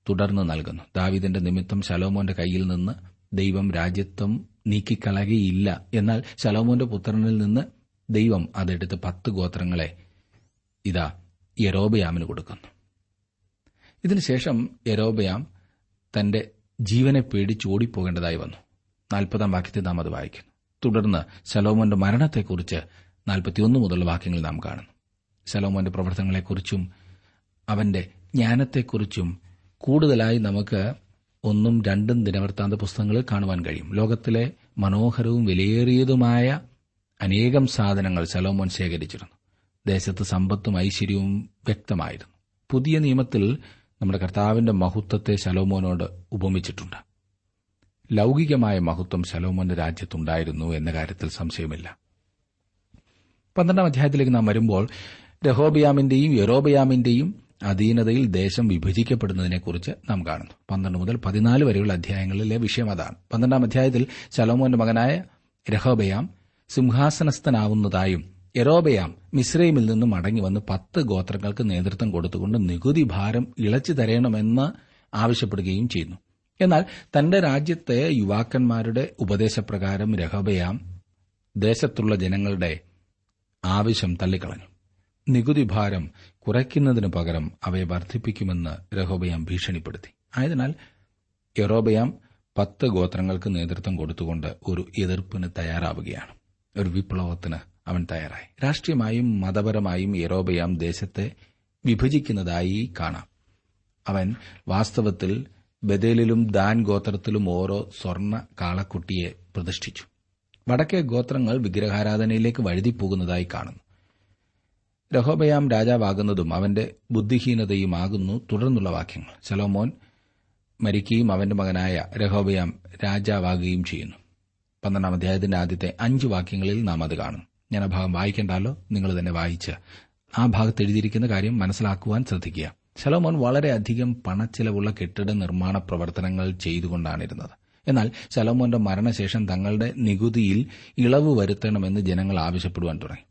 തുടർന്ന് നൽകുന്നു. ദാവീദിന്റെ നിമിത്തം ശലോമോന്റെ കയ്യിൽ നിന്ന് ദൈവം രാജ്യത്വം നീക്കിക്കളകിയില്ല എന്നാൽ ശലോമോന്റെ പുത്രനിൽ നിന്ന് ദൈവം അതെടുത്ത് പത്ത് ഗോത്രങ്ങളെ ഇതാ യരോബയാമിന് കൊടുക്കുന്നു. ഇതിനുശേഷം യരോബയാം തന്റെ ജീവനെ പേടിച്ച് ഓടിപ്പോകേണ്ടതായി വന്നു. നാൽപ്പതാം വാക്യത്തിൽ നാം അത് വായിക്കുന്നു. തുടർന്ന് ശലോമോന്റെ മരണത്തെക്കുറിച്ച് നാൽപ്പത്തിയൊന്ന് മുതലുള്ള വാക്യങ്ങൾ നാം കാണുന്നു. ശലോമോന്റെ പ്രവർത്തനങ്ങളെക്കുറിച്ചും അവന്റെ ജ്ഞാനത്തെക്കുറിച്ചും കൂടുതലായി നമുക്ക് ഒന്നും രണ്ടും ദിനവൃത്താന്ത പുസ്തകങ്ങളിൽ കാണുവാൻ കഴിയും. ലോകത്തിലെ മനോഹരവും വിലയേറിയതുമായ അനേകം സാധനങ്ങൾ ശലോമോൻ ശേഖരിച്ചിരുന്നു. ദേശത്ത് സമ്പത്തും ഐശ്വര്യവും വ്യക്തമായിരുന്നു. പുതിയ നിയമത്തിൽ നമ്മുടെ കർത്താവിന്റെ മഹത്വത്തെ ശലോമോനോട് ഉപമിച്ചിട്ടുണ്ട്. ലൗകികമായ മഹത്വം ശലോമോന്റെ രാജ്യത്തുണ്ടായിരുന്നു എന്ന കാര്യത്തിൽ സംശയമില്ല. പന്ത്രണ്ടാം അധ്യായത്തിലേക്ക് നാം വരുമ്പോൾ രഹോബിയാമിന്റെയും യൊറോബിയാമിന്റെയും അധീനതയിൽ ദേശം വിഭജിക്കപ്പെടുന്നതിനെക്കുറിച്ച് നാം കാണുന്നു. പന്ത്രണ്ട് മുതൽ പതിനാല് വരെയുള്ള അധ്യായങ്ങളിലെ വിഷയം അതാണ്. പന്ത്രണ്ടാം അധ്യായത്തിൽ ശലോമോന്റെ മകനായ രഹോബയാം സിംഹാസനസ്ഥനാവുന്നതായും യറോബയാം മിശ്രൈമിൽ നിന്നും മടങ്ങി വന്ന് പത്ത് ഗോത്രങ്ങൾക്ക് നേതൃത്വം കൊടുത്തുകൊണ്ട് നികുതി ഭാരം ഇളച്ചു തരണമെന്ന് ആവശ്യപ്പെടുകയും ചെയ്യുന്നു. എന്നാൽ തന്റെ രാജ്യത്തെ യുവാക്കന്മാരുടെ ഉപദേശപ്രകാരം രഹബയാം ദേശത്തുള്ള ജനങ്ങളുടെ ആവശ്യം തള്ളിക്കളഞ്ഞു. നികുതി ഭാരം കുറയ്ക്കുന്നതിനു പകരം അവയെ വർദ്ധിപ്പിക്കുമെന്ന് രഹോബയാം ഭീഷണിപ്പെടുത്തി. ആയതിനാൽ യറോബയാം പത്ത് ഗോത്രങ്ങൾക്ക് നേതൃത്വം കൊടുത്തുകൊണ്ട് ഒരു എതിർപ്പിന് തയ്യാറാവുകയാണ്. ഒരു വിപ്ലവത്തിന് അവൻ തയ്യാറായി. രാഷ്ട്രീയമായും മതപരമായും യറോബയാം ദേശത്തെ വിഭജിക്കുന്നതായി കാണാം. അവൻ വാസ്തവത്തിൽ ബദേലിലും ദാൻ ഗോത്രത്തിലും ഓരോ സ്വർണ കാളക്കുട്ടിയെ പ്രതിഷ്ഠിച്ചു. വടക്കേ ഗോത്രങ്ങൾ വിഗ്രഹാരാധനയിലേക്ക് വഴുതിപ്പോകുന്നതായി കാണുന്നു. രഹോബയാം രാജാവാകുന്നതും അവന്റെ ബുദ്ധിഹീനതയും ബുദ്ധിഹീനതയുമാകുന്നു തുടർന്നുള്ള വാക്യങ്ങൾ. സലോമോൻ മരിക്കുകയും അവന്റെ മകനായ രഹോബയാം രാജാവാകുകയും ചെയ്യുന്നു. പന്ത്രണ്ടാം അധ്യായത്തിന്റെ ആദ്യത്തെ അഞ്ച് വാക്യങ്ങളിൽ നാം അത് കാണും ഞാൻ ആ ഭാഗം വായിക്കേണ്ടല്ലോ? നിങ്ങൾ തന്നെ വായിച്ച് ആ ഭാഗത്ത് എഴുതിയിരിക്കുന്ന കാര്യം മനസ്സിലാക്കുവാൻ ശ്രദ്ധിക്കുക. ശലോമോൻ വളരെയധികം പണച്ചിലവുള്ള കെട്ടിട നിർമ്മാണ പ്രവർത്തനങ്ങൾ ചെയ്തുകൊണ്ടാണിരുന്നത്. എന്നാൽ ശലോമോന്റെ മരണശേഷം തങ്ങളുടെ നികുതിയിൽ ഇളവ് വരുത്തണമെന്ന് ജനങ്ങൾ ആവശ്യപ്പെടുവാൻ തുടങ്ങി.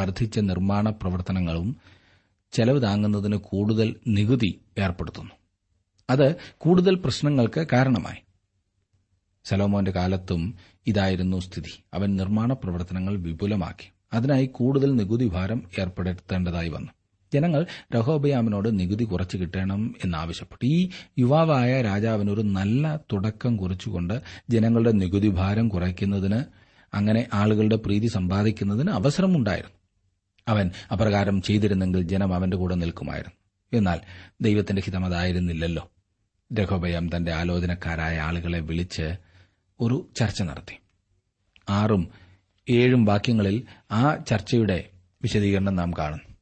വർദ്ധിച്ച നിർമ്മാണ പ്രവർത്തനങ്ങളും ചെലവ് താങ്ങുന്നതിന് കൂടുതൽ നികുതി ഏർപ്പെടുത്തുന്നു. അത് കൂടുതൽ പ്രശ്നങ്ങൾക്ക് കാരണമായി. ശലോമോന്റെ കാലത്തും ഇതായിരുന്നു സ്ഥിതി. അവൻ നിർമ്മാണ പ്രവർത്തനങ്ങൾ വിപുലമാക്കി. അതിനായി കൂടുതൽ നികുതി ഭാരം ഏർപ്പെടുത്തേണ്ടതായി വന്നു. ജനങ്ങൾ രഹോബയാമിനോട് നികുതി കുറച്ചു കിട്ടണം എന്നാവശ്യപ്പെട്ടു. ഈ യുവാവായ രാജാവിനൊരു നല്ല തുടക്കം കുറിച്ചുകൊണ്ട് ജനങ്ങളുടെ നികുതി ഭാരം കുറയ്ക്കുന്നതിന് അങ്ങനെ ആളുകളുടെ പ്രീതി സമ്പാദിക്കുന്നതിന് അവസരമുണ്ടായിരുന്നു. അവൻ അപ്രകാരം ചെയ്തിരുന്നെങ്കിൽ ജനം അവന്റെ കൂടെ നിൽക്കുമായിരുന്നു. എന്നാൽ ദൈവത്തിന്റെ ഹിതം അതായിരുന്നില്ലല്ലോ. രഘോബയം തന്റെ ആലോചനക്കാരായ ആളുകളെ വിളിച്ച് ഒരു ചർച്ച നടത്തി. ആറും ഏഴും വാക്യങ്ങളിൽ ആ ചർച്ചയുടെ വിശദീകരണം നാം കാണുന്നു.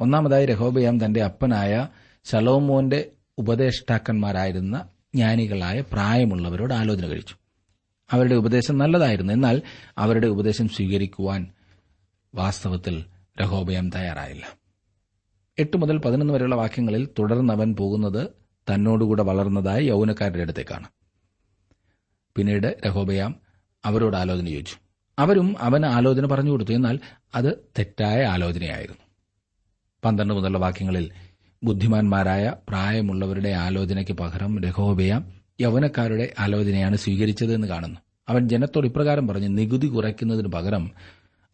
ഒന്നാമതായി രഹോബയാം തന്റെ അപ്പനായ ശലോമോന്റെ ഉപദേഷ്ടാക്കന്മാരായിരുന്ന ജ്ഞാനികളായ പ്രായമുള്ളവരോട് ആലോചന കഴിച്ചു. അവരുടെ ഉപദേശം നല്ലതായിരുന്നു. എന്നാൽ അവരുടെ ഉപദേശം സ്വീകരിക്കുവാൻ വാസ്തവത്തിൽ രഹോബയാം തയ്യാറായില്ല. എട്ട് മുതൽ പതിനൊന്ന് വരെയുള്ള വാക്യങ്ങളിൽ തുടർന്ന് അവൻ പോകുന്നത് തന്നോടുകൂടെ വളർന്നതായ യൗവനക്കാരുടെ അടുത്തേക്കാണ്. പിന്നീട് രഹോബയാം അവരോട് ആലോചന ചോദിച്ചു. അവരും അവന് ആലോചന പറഞ്ഞു കൊടുത്തു. എന്നാൽ അത് തെറ്റായ ആലോചനയായിരുന്നു. പന്ത്രണ്ട് മുതലുള്ള വാക്യങ്ങളിൽ ബുദ്ധിമാന്മാരായ പ്രായമുള്ളവരുടെ ആലോചനയ്ക്ക് പകരം രഹോബയാം യൗവനക്കാരുടെ ആലോചനയാണ് സ്വീകരിച്ചതെന്ന് കാണുന്നു. അവൻ ജനത്തോട് ഇപ്രകാരം പറഞ്ഞ് നികുതി കുറയ്ക്കുന്നതിന് പകരം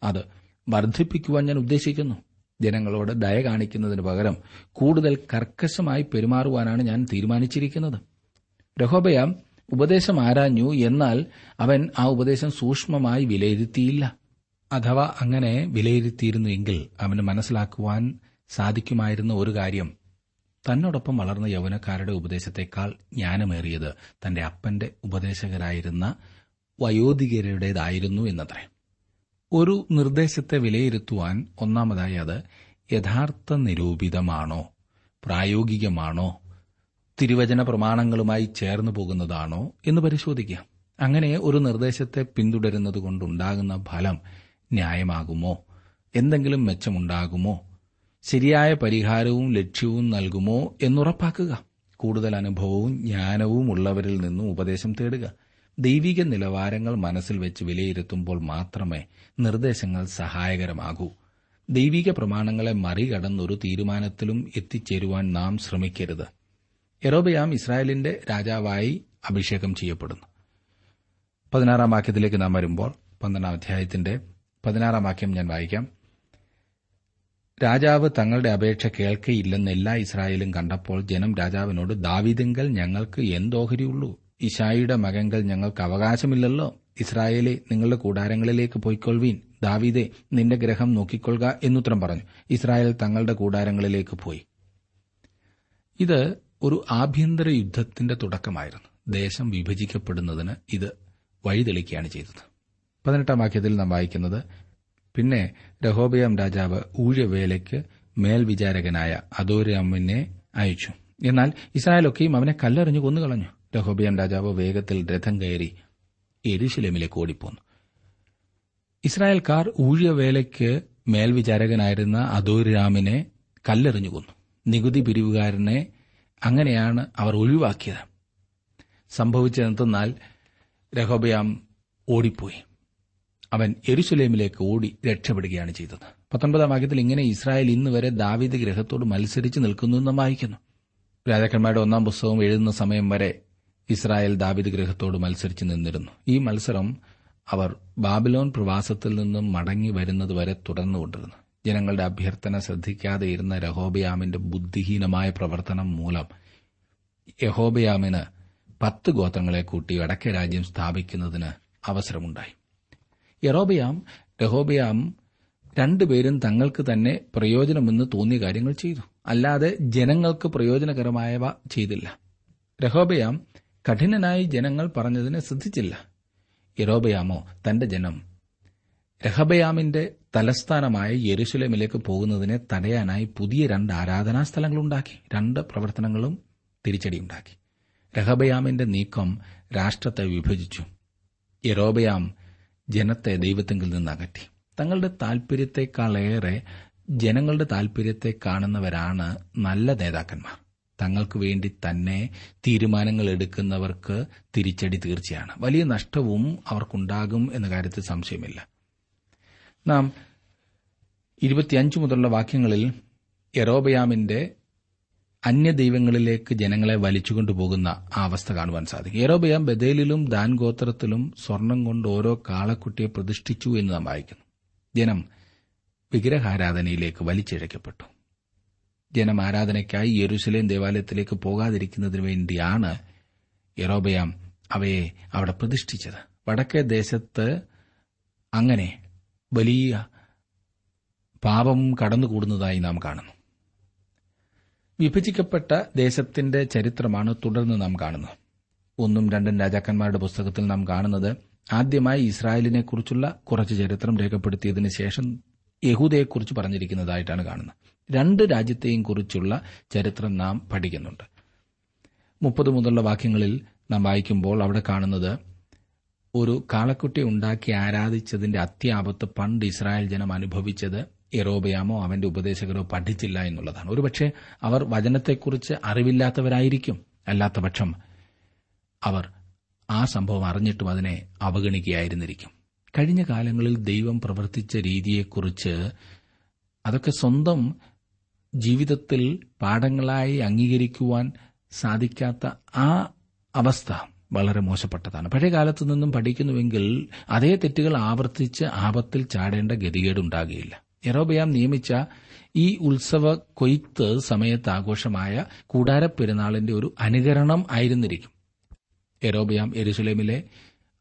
അത് വർദ്ധിപ്പിക്കുവാൻ ഞാൻ ഉദ്ദേശിക്കുന്നു. ജനങ്ങളോട് ദയ കാണിക്കുന്നതിന് പകരം കൂടുതൽ കർക്കശമായി പെരുമാറുവാനാണ് ഞാൻ തീരുമാനിച്ചിരിക്കുന്നത്. രഹോബയാം ഉപദേശം ആരാഞ്ഞു എന്നാൽ അവൻ ആ ഉപദേശം സൂക്ഷ്മമായി വിലയിരുത്തിയില്ല. അഥവാ അങ്ങനെ വിലയിരുത്തിയിരുന്നുവെങ്കിൽ അവന് മനസ്സിലാക്കുവാൻ സാധിക്കുമായിരുന്ന ഒരു കാര്യം. തന്നോടൊപ്പം വളർന്ന യൗവനക്കാരുടെ ഉപദേശത്തെക്കാൾ ജ്ഞാനമേറിയത് തന്റെ അപ്പന്റെ ഉപദേശകരായിരുന്ന വയോധികരുടേതായിരുന്നു എന്നത്രേ. ഒരു നിർദ്ദേശത്തെ വിലയിരുത്തുവാൻ ഒന്നാമതായി അത് യഥാർത്ഥ നിരൂപിതമാണോ പ്രായോഗികമാണോ തിരുവചന പ്രമാണങ്ങളുമായി ചേർന്നു പോകുന്നതാണോ എന്ന് പരിശോധിക്കുക അങ്ങനെ ഒരു നിർദ്ദേശത്തെ പിന്തുടരുന്നത് കൊണ്ടുണ്ടാകുന്ന ഫലം ന്യായമാകുമോ? എന്തെങ്കിലും മെച്ചമുണ്ടാകുമോ? ശരിയായ പരിഹാരവും ലക്ഷ്യവും നൽകുമോ എന്നുറപ്പാക്കുക. കൂടുതൽ അനുഭവവും ജ്ഞാനവും ഉള്ളവരിൽ നിന്നും ഉപദേശം തേടുക. ദൈവിക നിലവാരങ്ങൾ മനസ്സിൽ വെച്ച് വിലയിരുത്തുമ്പോൾ മാത്രമേ നിർദ്ദേശങ്ങൾ സഹായകരമാകൂ. ദൈവിക പ്രമാണങ്ങളെ മറികടന്നൊരു തീരുമാനത്തിലും എത്തിച്ചേരുവാൻ നാം ശ്രമിക്കരുത്. യറോബയാം ഇസ്രായേലിന്റെ രാജാവായി അഭിഷേകം ചെയ്യപ്പെടുന്നു. പതിനാറാം വാക്യത്തിലേക്ക് നാം വരുമ്പോൾ പന്ത്രണ്ടാം അധ്യായത്തിന്റെ പതിനാറാം വാക്യം ഞാൻ വായിക്കാം. രാജാവ് തങ്ങളുടെ അപേക്ഷ കേൾക്കയില്ലെന്ന് എല്ലാ ഇസ്രായേലും കണ്ടപ്പോൾ ജനം രാജാവിനോട് ദാവിദെങ്കൽ ഞങ്ങൾക്ക് എന്തോഹരിയുള്ളൂ? ഇഷായിയുടെ മകങ്കൽ ഞങ്ങൾക്ക് അവകാശമില്ലല്ലോ? ഇസ്രായേലെ നിങ്ങളുടെ കൂടാരങ്ങളിലേക്ക് പോയിക്കൊള്ളുവീൻ ദാവീദെ നിന്റെ ഗ്രഹം നോക്കിക്കൊള്ളുക എന്നുത്തരം പറഞ്ഞു. ഇസ്രായേൽ തങ്ങളുടെ കൂടാരങ്ങളിലേക്ക് പോയി. ഇത് ഒരു ആഭ്യന്തര യുദ്ധത്തിന്റെ തുടക്കമായിരുന്നു. ദേശം വിഭജിക്കപ്പെടുന്നതിന് ഇത് വഴിതെളിക്കുകയാണ് ചെയ്തത്. പതിനെട്ടാം വാക്യത്തിൽ നാം വായിക്കുന്നത് പിന്നെ രഹോബയാം രാജാവ് ഊഴവേലയ്ക്ക് മേൽവിചാരകനായ അദോരാമിനെ അയച്ചു. എന്നാൽ ഇസ്രായേലൊക്കെയും അവനെ കല്ലെറിഞ്ഞു കൊന്നുകളഞ്ഞു. രഹോബിയാം രാജാവ് വേഗത്തിൽ രഥം കയറി എരുശിലമിലേക്ക് ഓടിപ്പോന്നു. ഇസ്രായേൽക്കാർ ഊഴവേലയ്ക്ക് മേൽവിചാരകനായിരുന്ന അദോരാമിനെ കല്ലെറിഞ്ഞു കൊന്നു. നികുതി പിരിവുകാരനെ അങ്ങനെയാണ് അവർ ഒഴിവാക്കിയത്. സംഭവിച്ചതെന്തെന്നാൽ രഹോബയാം ഓടിപ്പോയി. അവൻ എരുസലേമിലേക്ക് ഓടി രക്ഷപ്പെടുകയാണ് ചെയ്തത്. പത്തൊൻപതാം വാക്യത്തിൽ ഇങ്ങനെ ഇസ്രായേൽ ഇന്ന് വരെ ദാവീദ് ഗ്രഹത്തോട് മത്സരിച്ച് നിൽക്കുന്നു എന്ന് വായിക്കുന്നു. രാജാക്കന്മാരുടെ ഒന്നാം പുസ്തകം എഴുതുന്ന സമയം വരെ ഇസ്രായേൽ ദാവീദ് ഗ്രഹത്തോട് മത്സരിച്ച് നിന്നിരുന്നു. ഈ മത്സരം അവർ ബാബിലോൺ പ്രവാസത്തിൽ നിന്നും മടങ്ങി വരുന്നതുവരെ തുടർന്നുകൊണ്ടിരുന്നു. ജനങ്ങളുടെ അഭ്യർത്ഥന ശ്രദ്ധിക്കാതെ ഇരുന്ന രഹോബയാമിന്റെ ബുദ്ധിഹീനമായ പ്രവർത്തനം മൂലം യഹോബയാമിന് പത്ത് ഗോത്രങ്ങളെ കൂട്ടി വടക്കേ രാജ്യം സ്ഥാപിക്കുന്നതിന് അവസരമുണ്ടായി. യറോബയാം രഹോബയാം രണ്ടുപേരും തങ്ങൾക്ക് തന്നെ പ്രയോജനമെന്ന് തോന്നിയ കാര്യങ്ങൾ ചെയ്തു. അല്ലാതെ ജനങ്ങൾക്ക് പ്രയോജനകരമായവ ചെയ്തില്ല. രഹോബയാം കഠിനനായി ജനങ്ങൾ പറഞ്ഞതിനെ ശ്രദ്ധിച്ചില്ല. യറോബയാമോ തന്റെ ജനം രഹബയാമിന്റെ തലസ്ഥാനമായ യെരുസലേമിലേക്ക് പോകുന്നതിനെ തടയാനായി പുതിയ രണ്ട് ആരാധനാ സ്ഥലങ്ങളുണ്ടാക്കി രണ്ട് പ്രവർത്തനങ്ങളും തിരിച്ചടിയുണ്ടാക്കി. രഹബയാമിന്റെ നീക്കം രാഷ്ട്രത്തെ വിഭജിച്ചു. യറോബയാം ജനത്തെ ദൈവത്തെങ്കിൽ നിന്ന് അകറ്റി. തങ്ങളുടെ താൽപര്യത്തെക്കാളേറെ ജനങ്ങളുടെ താൽപര്യത്തെ കാണുന്നവരാണ് നല്ല നേതാക്കന്മാർ. തങ്ങൾക്ക് വേണ്ടി തന്നെ തീരുമാനങ്ങൾ എടുക്കുന്നവർക്ക് തിരിച്ചടി തീർച്ചയാണ്. വലിയ നഷ്ടവും അവർക്കുണ്ടാകും എന്ന കാര്യത്തിൽ സംശയമില്ല. നാം ഇരുപത്തിയഞ്ച് മുതലുള്ള വാക്യങ്ങളിൽ എറോബയാമിന്റെ അന്യദൈവങ്ങളിലേക്ക് ജനങ്ങളെ വലിച്ചുകൊണ്ടുപോകുന്ന ആ അവസ്ഥ കാണുവാൻ സാധിക്കും. എറോബയാം ബദേലിലും ദാൻ ഗോത്രത്തിലും സ്വർണം കൊണ്ട് ഓരോ കാളക്കുട്ടിയെ പ്രതിഷ്ഠിച്ചു എന്ന് നാം വായിക്കുന്നു. ജനം വിഗ്രഹാരാധനയിലേക്ക് വലിച്ചിഴക്കപ്പെട്ടു. ജനം ആരാധനയ്ക്കായി യെരുസലേം ദേവാലയത്തിലേക്ക് പോകാതിരിക്കുന്നതിന് വേണ്ടിയാണ് യറോബയാം അവയെ അവിടെ പ്രതിഷ്ഠിച്ചത്. വടക്കേ ദേശത്ത് അങ്ങനെ വലിയ പാപം കടന്നുകൂടുന്നതായി നാം കാണുന്നു. വിഭജിക്കപ്പെട്ട ദേശത്തിന്റെ ചരിത്രമാണ് തുടർന്ന് നാം കാണുന്നത്. ഒന്നും രണ്ടും രാജാക്കന്മാരുടെ പുസ്തകത്തിൽ നാം കാണുന്നത് ആദ്യമായി ഇസ്രായേലിനെക്കുറിച്ചുള്ള കുറച്ച് ചരിത്രം രേഖപ്പെടുത്തിയതിനു ശേഷം യഹൂദയെക്കുറിച്ച് പറഞ്ഞിരിക്കുന്നതായിട്ടാണ് കാണുന്നത്. രണ്ട് രാജ്യത്തെയും കുറിച്ചുള്ള ചരിത്രം നാം പഠിക്കുന്നുണ്ട്. മുപ്പത് മുതലുള്ള വാക്യങ്ങളിൽ നാം വായിക്കുമ്പോൾ അവിടെ കാണുന്നത് ഒരു കാളക്കുട്ടി ഉണ്ടാക്കി ആരാധിച്ചതിന്റെ അത്യാപത്ത് പണ്ട് ഇസ്രായേൽ ജനം അനുഭവിച്ചത് എറോബയാമോ അവന്റെ ഉപദേശകരോ പഠിച്ചില്ല എന്നുള്ളതാണ്. ഒരുപക്ഷെ അവർ വചനത്തെക്കുറിച്ച് അറിവില്ലാത്തവരായിരിക്കും. അല്ലാത്തപക്ഷം അവർ ആ സംഭവം അറിഞ്ഞിട്ടും അതിനെ അവഗണിക്കുകയായിരുന്നിരിക്കും. കഴിഞ്ഞ കാലങ്ങളിൽ ദൈവം പ്രവർത്തിച്ച രീതിയെക്കുറിച്ച് അതൊക്കെ സ്വന്തം ജീവിതത്തിൽ പാഠങ്ങളായി അംഗീകരിക്കുവാൻ സാധിക്കാത്ത ആ അവസ്ഥ വളരെ മോശപ്പെട്ടതാണ്. പഴയ കാലത്തു നിന്നും പഠിക്കുന്നുവെങ്കിൽ അതേ തെറ്റുകൾ ആവർത്തിച്ച് ആപത്തിൽ ചാടേണ്ട ഗതികേടുണ്ടാകുകയില്ല യറോബയാം നിയമിച്ച ഈ ഉത്സവ കൊയ്ത്ത് സമയത്ത് ആഘോഷമായ കൂടാരപ്പെരുന്നാളിന്റെ ഒരു അനുകരണം ആയിരുന്നിരിക്കും. യറോബയാം എരുസലേമിലെ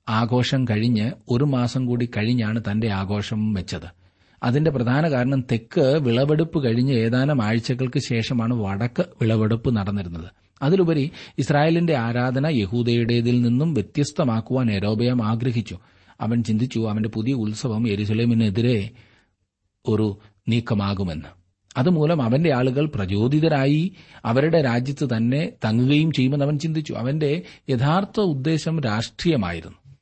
ആഘോഷം കഴിഞ്ഞ് ഒരു മാസം കൂടി കഴിഞ്ഞാണ് തന്റെ ആഘോഷം വെച്ചത്. അതിന്റെ പ്രധാന കാരണം തെക്ക് വിളവെടുപ്പ് കഴിഞ്ഞ് ഏതാനും ആഴ്ചകൾക്ക് ശേഷമാണ് വടക്ക് വിളവെടുപ്പ് നടന്നിരുന്നത്. അതിലുപരി ഇസ്രായേലിന്റെ ആരാധന യഹൂദയുടേതിൽ നിന്നും വ്യത്യസ്തമാക്കുവാൻ എരോബയാം ആഗ്രഹിച്ചു. അവൻ ചിന്തിച്ചു അവന്റെ പുതിയ ഉത്സവം എരുസലേമിനെതിരെ ഒരു നീക്കമാകുമെന്ന്. അതുമൂലം അവന്റെ ആളുകൾ പ്രചോദിതരായി അവരുടെ രാജ്യത്ത് തന്നെ തങ്ങുകയും ചെയ്യുമെന്ന് അവൻ ചിന്തിച്ചു. അവന്റെ യഥാർത്ഥ ഉദ്ദേശം രാഷ്ട്രീയമായിരുന്നു.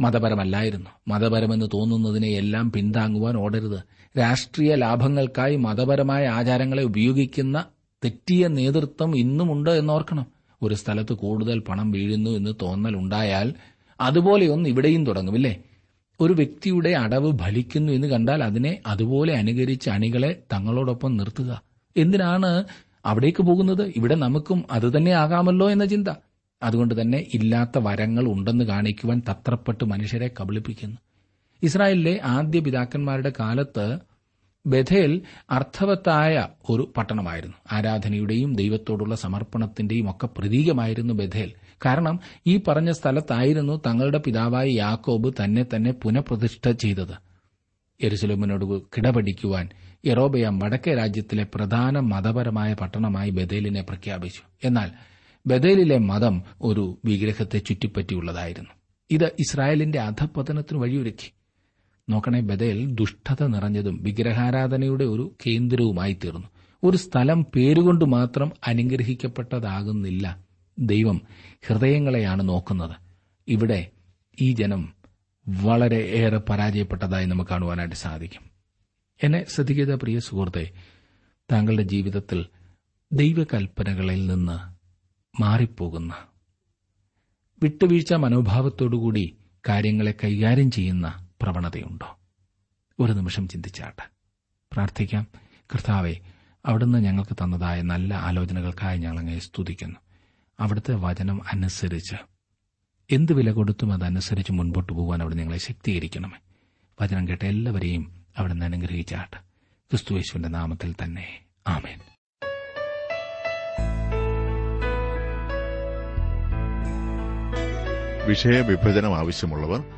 മതപരമല്ലായിരുന്നു. മതപരമെന്ന് തോന്നുന്നതിനെ എല്ലാം പിന്താങ്ങുവാൻ ഓടരുത്. രാഷ്ട്രീയ ലാഭങ്ങൾക്കായി മതപരമായ ആചാരങ്ങളെ ഉപയോഗിക്കുന്ന തെറ്റിയ നേതൃത്വം ഇന്നുമുണ്ട് എന്നോർക്കണം. ഒരു സ്ഥലത്ത് കൂടുതൽ പണം വീഴുന്നു എന്ന് തോന്നൽ ഉണ്ടായാൽ അതുപോലെയൊന്ന് ഇവിടെയും തുടങ്ങുമില്ലേ ഒരു വ്യക്തിയുടെ അടവ് ഫലിക്കുന്നു എന്ന് കണ്ടാൽ അതിനെ അതുപോലെ അനുകരിച്ച് അണികളെ തങ്ങളോടൊപ്പം നിർത്തുക. എന്തിനാണ് അവിടേക്ക് പോകുന്നത്? ഇവിടെ നമുക്കും അതുതന്നെ ആകാമല്ലോ എന്ന ചിന്ത. അതുകൊണ്ട് തന്നെ ഇല്ലാത്ത വരങ്ങൾ ഉണ്ടെന്ന് കാണിക്കുവാൻ തത്രപ്പെട്ട് മനുഷ്യരെ കബളിപ്പിക്കുന്നു. ഇസ്രായേലിലെ ആദ്യ പിതാക്കന്മാരുടെ കാലത്ത് ബഥേൽ അർത്ഥവത്തായ ഒരു പട്ടണമായിരുന്നു. ആരാധനയുടെയും ദൈവത്തോടുള്ള സമർപ്പണത്തിന്റെയും ഒക്കെ പ്രതീകമായിരുന്നു ബഥേൽ. കാരണം ഈ പറഞ്ഞ സ്ഥലത്തായിരുന്നു തങ്ങളുടെ പിതാവായ യാക്കോബ് തന്നെ തന്നെ പുനഃപ്രതിഷ്ഠ ചെയ്തത്. യെരുസലേമിനോട് കിടപിടിക്കുവാൻ യറോബയാം വടക്കേ രാജ്യത്തിലെ പ്രധാന മതപരമായ പട്ടണമായി ബദേലിനെ പ്രഖ്യാപിച്ചു. എന്നാൽ ബദേലിലെ മതം ഒരു വിഗ്രഹത്തെ ചുറ്റിപ്പറ്റിയുള്ളതായിരുന്നു. ഇത് ഇസ്രായേലിന്റെ അധപതനത്തിന് വഴിയൊരുക്കി. നോക്കണേ ബദേൽ ദുഷ്ടത നിറഞ്ഞതും വിഗ്രഹാരാധനയുടെ ഒരു കേന്ദ്രവുമായി തീർന്നു ഒരു സ്ഥലം പേരുകൊണ്ട് മാത്രം അനുഗ്രഹിക്കപ്പെട്ടതാകുന്നില്ല ദൈവം ഹൃദയങ്ങളെയാണ് നോക്കുന്നത്. ഇവിടെ ഈ ജനം വളരെ ഏറെ പരാജയപ്പെട്ടതായി നമുക്ക് കാണുവാനായിട്ട് സാധിക്കും. എന്നെ ശ്രദ്ധിക്കുന്ന പ്രിയ സുഹൃത്തെ താങ്കളുടെ ജീവിതത്തിൽ ദൈവകൽപ്പനകളിൽ നിന്ന് മാറിപ്പോകുന്ന വിട്ടുവീഴ്ച മനോഭാവത്തോടുകൂടി കാര്യങ്ങളെ കൈകാര്യം ചെയ്യുന്ന പ്രവണതയുണ്ടോ? ഒരു നിമിഷം ചിന്തിച്ചാട്ടെ. പ്രാർത്ഥിക്കാം. കർത്താവെ അവിടുന്ന് ഞങ്ങൾക്ക് തന്നതായ നല്ല ആലോചനകൾക്കായി ഞങ്ങളങ്ങെ സ്തുതിക്കുന്നു. അവിടുത്തെ വചനം അനുസരിച്ച് എന്ത് വില കൊടുത്തും അതനുസരിച്ച് മുൻപോട്ട് പോകാൻ അവിടെ ഞങ്ങളെ ശക്തീകരിക്കണമേ. വചനം കേട്ട എല്ലാവരെയും അവിടെ നിന്ന് അനുഗ്രഹിച്ചാട്ട് ക്രിസ്തുവേശുവിന്റെ നാമത്തിൽ തന്നെ. ആമേൻ. വിഷയവിഭജനം ആവശ്യമുള്ളവർ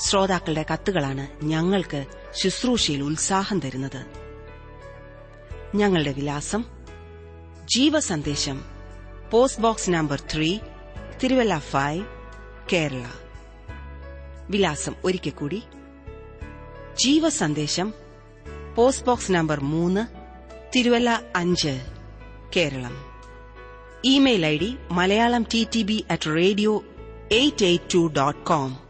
ശ്രോതാക്കളുടെ കത്തുകളാണ് ഞങ്ങൾക്ക് ശുശ്രൂഷയിൽ ഉത്സാഹം തരുന്നത്. ഞങ്ങളുടെ വിലാസം ജീവസന്ദേശം post box number three Thiruvalla five Kerala. വിലാസം ഒരിക്കൽ കൂടി. ജീവസന്ദേശം പോസ്റ്റ് ബോക്സ് നമ്പർ മൂന്ന് തിരുവല്ല അഞ്ച് Keralam. Email I D Malayalam T T B at radio eight eight two dot com.